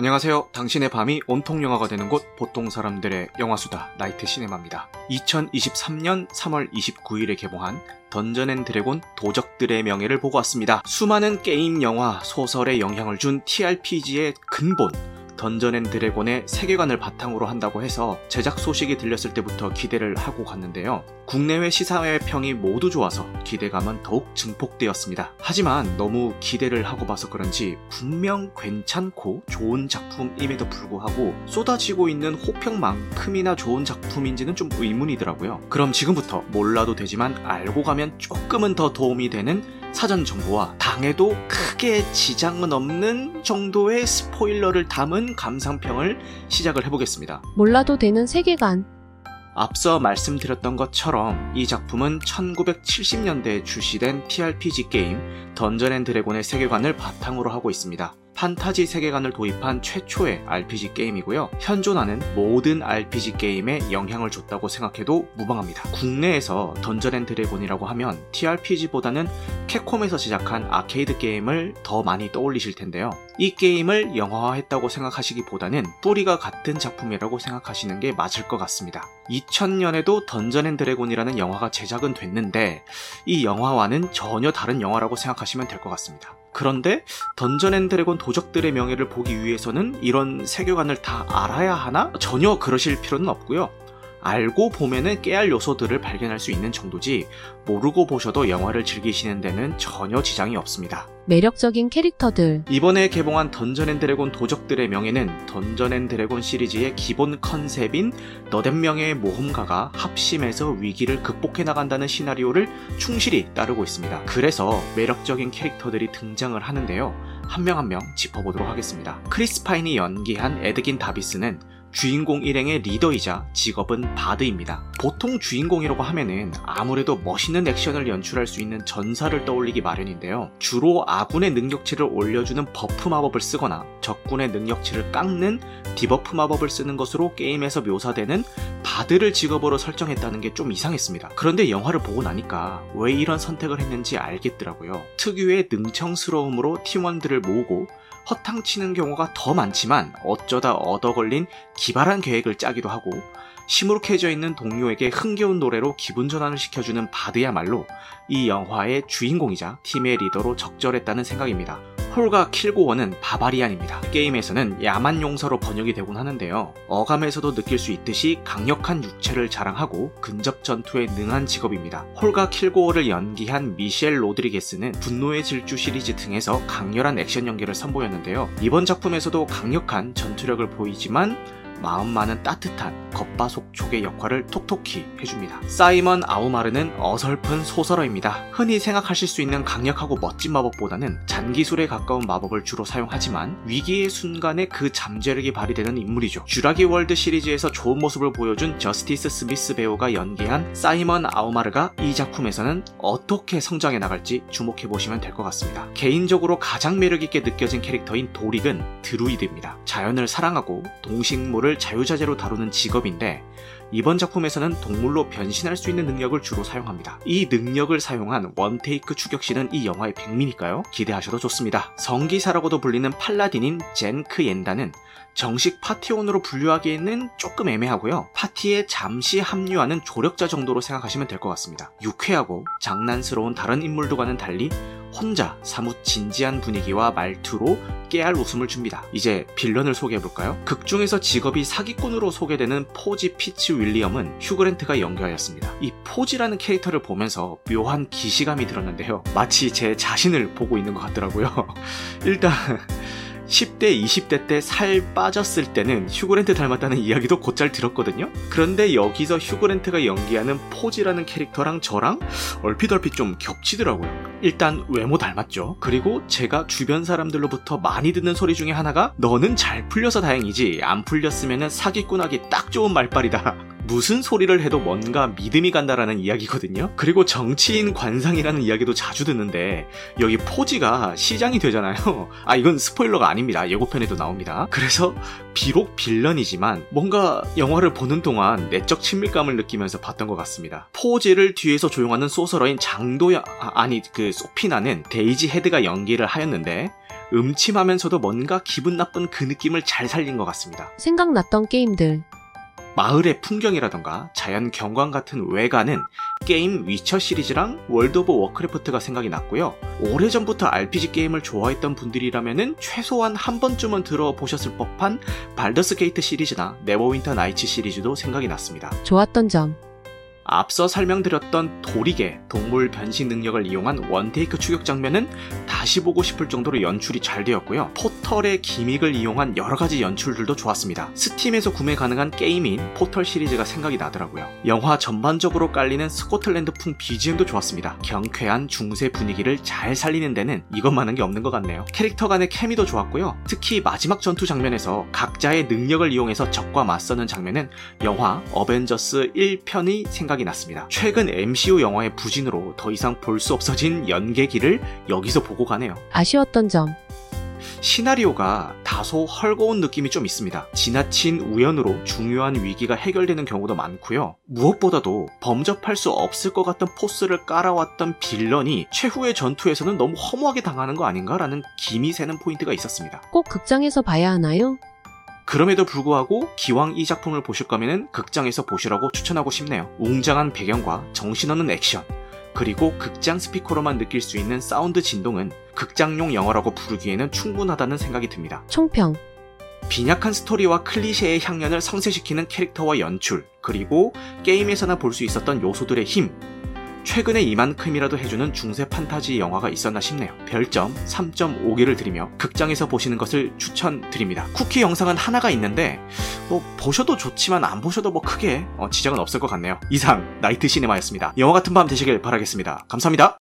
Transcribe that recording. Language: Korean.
안녕하세요. 당신의 밤이 온통 영화가 되는 곳 보통 사람들의 영화수다 나이트 시네마입니다. 2023년 3월 29일에 개봉한 던전 앤 드래곤 도적들의 명예를 보고 왔습니다. 수많은 게임 영화, 소설에 영향을 준 TRPG의 근본 던전 앤 드래곤의 세계관을 바탕으로 한다고 해서 제작 소식이 들렸을 때부터 기대를 하고 갔는데요. 국내외 시사회 평이 모두 좋아서 기대감은 더욱 증폭되었습니다. 하지만 너무 기대를 하고 봐서 그런지 분명 괜찮고 좋은 작품임에도 불구하고 쏟아지고 있는 호평만큼이나 좋은 작품인지는 좀 의문이더라고요. 그럼 지금부터 몰라도 되지만 알고 가면 조금은 더 도움이 되는 사전 정보와 당해도 크게 지장은 없는 정도의 스포일러를 담은 감상평을 시작을 해보겠습니다. 몰라도 되는 세계관. 앞서 말씀드렸던 것처럼 이 작품은 1970년대에 출시된 TRPG 게임 던전 앤 드래곤의 세계관을 바탕으로 하고 있습니다. 판타지 세계관을 도입한 최초의 RPG 게임이고요. 현존하는 모든 RPG 게임에 영향을 줬다고 생각해도 무방합니다. 국내에서 던전 앤 드래곤이라고 하면 TRPG보다는 캡콤에서 제작한 아케이드 게임을 더 많이 떠올리실 텐데요. 이 게임을 영화화했다고 생각하시기보다는 뿌리가 같은 작품이라고 생각하시는 게 맞을 것 같습니다. 2000년에도 던전 앤 드래곤이라는 영화가 제작은 됐는데 이 영화와는 전혀 다른 영화라고 생각하시면 될 것 같습니다. 그런데 던전 앤 드래곤 도적들의 명예를 보기 위해서는 이런 세계관을 다 알아야 하나? 전혀 그러실 필요는 없고요. 알고 보면은 깨알 요소들을 발견할 수 있는 정도지 모르고 보셔도 영화를 즐기시는 데는 전혀 지장이 없습니다. 매력적인 캐릭터들. 이번에 개봉한 던전 앤 드래곤 도적들의 명예는 던전 앤 드래곤 시리즈의 기본 컨셉인 너댓 명의 모험가가 합심해서 위기를 극복해 나간다는 시나리오를 충실히 따르고 있습니다. 그래서 매력적인 캐릭터들이 등장을 하는데요. 한 명 한명 짚어보도록 하겠습니다. 크리스 파인이 연기한 에드긴 다르비스는 주인공 일행의 리더이자 직업은 bard입니다. 보통 주인공이라고 하면은 아무래도 멋있는 액션을 연출할 수 있는 전사를 떠올리기 마련인데요. 주로 아군의 능력치를 올려주는 buff 마법을 쓰거나 적군의 능력치를 깎는 debuff 마법을 쓰는 것으로 게임에서 묘사되는 bard를 직업으로 설정했다는 게 좀 이상했습니다. 그런데 영화를 보고 나니까 왜 이런 선택을 했는지 알겠더라고요. 특유의 능청스러움으로 팀원들을 모으고 허탕치는 경우가 더 많지만 어쩌다 얻어 걸린 기발한 계획을 짜기도 하고 시무룩해져 있는 동료에게 흥겨운 노래로 기분 전환을 시켜주는 bard야말로 이 영화의 주인공이자 팀의 리더로 적절했다는 생각입니다. 홀가 킬고어는 barbarian입니다. 게임에서는 야만 용사로 번역이 되곤 하는데요. 어감에서도 느낄 수 있듯이 강력한 육체를 자랑하고 근접 전투에 능한 직업입니다. 홀가 킬고어를 연기한 미셸 로드리게스는 분노의 질주 시리즈 등에서 강렬한 액션 연기를 선보였는데요. 이번 작품에서도 강력한 전투력을 보이지만 마음만은 따뜻한 겉바속촉의 역할을 톡톡히 해줍니다. 사이먼 아우마르는 어설픈 sorcerer입니다. 흔히 생각하실 수 있는 강력하고 멋진 마법보다는 잔기술에 가까운 마법을 주로 사용하지만 위기의 순간에 그 잠재력이 발휘되는 인물이죠. 쥬라기 월드 시리즈에서 좋은 모습을 보여준 저스티스 스미스 배우가 연기한 사이먼 아우마르가 이 작품에서는 어떻게 성장해 나갈지 주목해 보시면 될 것 같습니다. 개인적으로 가장 매력있게 느껴진 캐릭터인 도릭은 드루이드입니다. 자연을 사랑하고 동식물을 자유자재로 다루는 직업인데 이번 작품에서는 동물로 변신할 수 있는 능력을 주로 사용합니다. 이 능력을 사용한 원테이크 추격신은 이 영화의 백미니까요. 기대하셔도 좋습니다. 성기사라고도 불리는 팔라딘인 젠크 옌다는 정식 파티원으로 분류하기에는 조금 애매하고요. 파티에 잠시 합류하는 조력자 정도로 생각하시면 될 것 같습니다. 유쾌하고 장난스러운 다른 인물들과는 달리 혼자 사뭇 진지한 분위기와 말투로 깨알 웃음을 줍니다. 이제 빌런을 소개해볼까요? 극중에서 직업이 사기꾼으로 소개되는 포지 피츠윌리엄은 휴그랜트가 연기하였습니다. 이 포지라는 캐릭터를 보면서 묘한 기시감이 들었는데요. 마치 제 자신을 보고 있는 것 같더라고요. 일단 10대, 20대 때 살 빠졌을 때는 휴그랜트 닮았다는 이야기도 곧잘 들었거든요. 그런데 여기서 휴그랜트가 연기하는 포지라는 캐릭터랑 저랑 얼핏얼핏 좀 겹치더라고요. 일단 외모 닮았죠. 그리고 제가 주변 사람들로부터 많이 듣는 소리 중에 하나가 너는 잘 풀려서 다행이지 안 풀렸으면 사기꾼하기 딱 좋은 말빨이다. 무슨 소리를 해도 뭔가 믿음이 간다라는 이야기거든요. 그리고 정치인 관상이라는 이야기도 자주 듣는데 여기 포지가 시장이 되잖아요. 아 이건 스포일러가 아닙니다. 예고편에도 나옵니다. 그래서 비록 빌런이지만 뭔가 영화를 보는 동안 내적 친밀감을 느끼면서 봤던 것 같습니다. 포지를 뒤에서 조용하는 소설어인 장도야 아, 아니 그 소피나는 데이지 헤드가 연기를 하였는데 음침하면서도 뭔가 기분 나쁜 그 느낌을 잘 살린 것 같습니다. 생각났던 게임들. 마을의 풍경이라던가 자연 경관 같은 외관은 게임 위쳐 시리즈랑 월드 오브 워크래프트가 생각이 났고요. 오래전부터 RPG 게임을 좋아했던 분들이라면은 최소한 한 번쯤은 들어보셨을 법한 발더스 게이트 시리즈나 네버윈터 나이츠 시리즈도 생각이 났습니다. 좋았던 점. 앞서 설명드렸던 도릭의 동물 변신 능력을 이용한 원테이크 추격 장면은 다시 보고 싶을 정도로 연출이 잘 되었고요. 포털의 기믹을 이용한 여러 가지 연출들도 좋았습니다. 스팀에서 구매 가능한 게임인 포털 시리즈가 생각이 나더라고요. 영화 전반적으로 깔리는 스코틀랜드풍 BGM도 좋았습니다. 경쾌한 중세 분위기를 잘 살리는 데는 이것만한 게 없는 것 같네요. 캐릭터 간의 케미도 좋았고요. 특히 마지막 전투 장면에서 각자의 능력을 이용해서 적과 맞서는 장면은 영화 어벤져스 1편이 생각 이 났습니다. 최근 MCU 영화의 부진으로 더 이상 볼 수 없어진 연계기를 여기서 보고 가네요. 아쉬웠던 점. 시나리오가 다소 헐거운 느낌이 좀 있습니다. 지나친 우연으로 중요한 위기가 해결되는 경우도 많고요. 무엇보다도 범접할 수 없을 것 같은 포스를 깔아왔던 빌런이 최후의 전투에서는 너무 허무하게 당하는 거 아닌가라는 김이 새는 포인트가 있었습니다. 꼭 극장에서 봐야 하나요? 그럼에도 불구하고 기왕 이 작품을 보실 거면은 극장에서 보시라고 추천하고 싶네요. 웅장한 배경과 정신없는 액션, 그리고 극장 스피커로만 느낄 수 있는 사운드 진동은 극장용 영화라고 부르기에는 충분하다는 생각이 듭니다. 총평. 빈약한 스토리와 클리셰의 향연을 상쇄시키는 캐릭터와 연출, 그리고 게임에서나 볼 수 있었던 요소들의 힘. 최근에 이만큼이라도 해주는 중세 판타지 영화가 있었나 싶네요. 별점 3.5개를 드리며 극장에서 보시는 것을 추천드립니다. 쿠키 영상은 하나가 있는데 뭐 보셔도 좋지만 안 보셔도 뭐 크게 어, 지장은 없을 것 같네요. 이상 나이트 시네마였습니다. 영화 같은 밤 되시길 바라겠습니다. 감사합니다.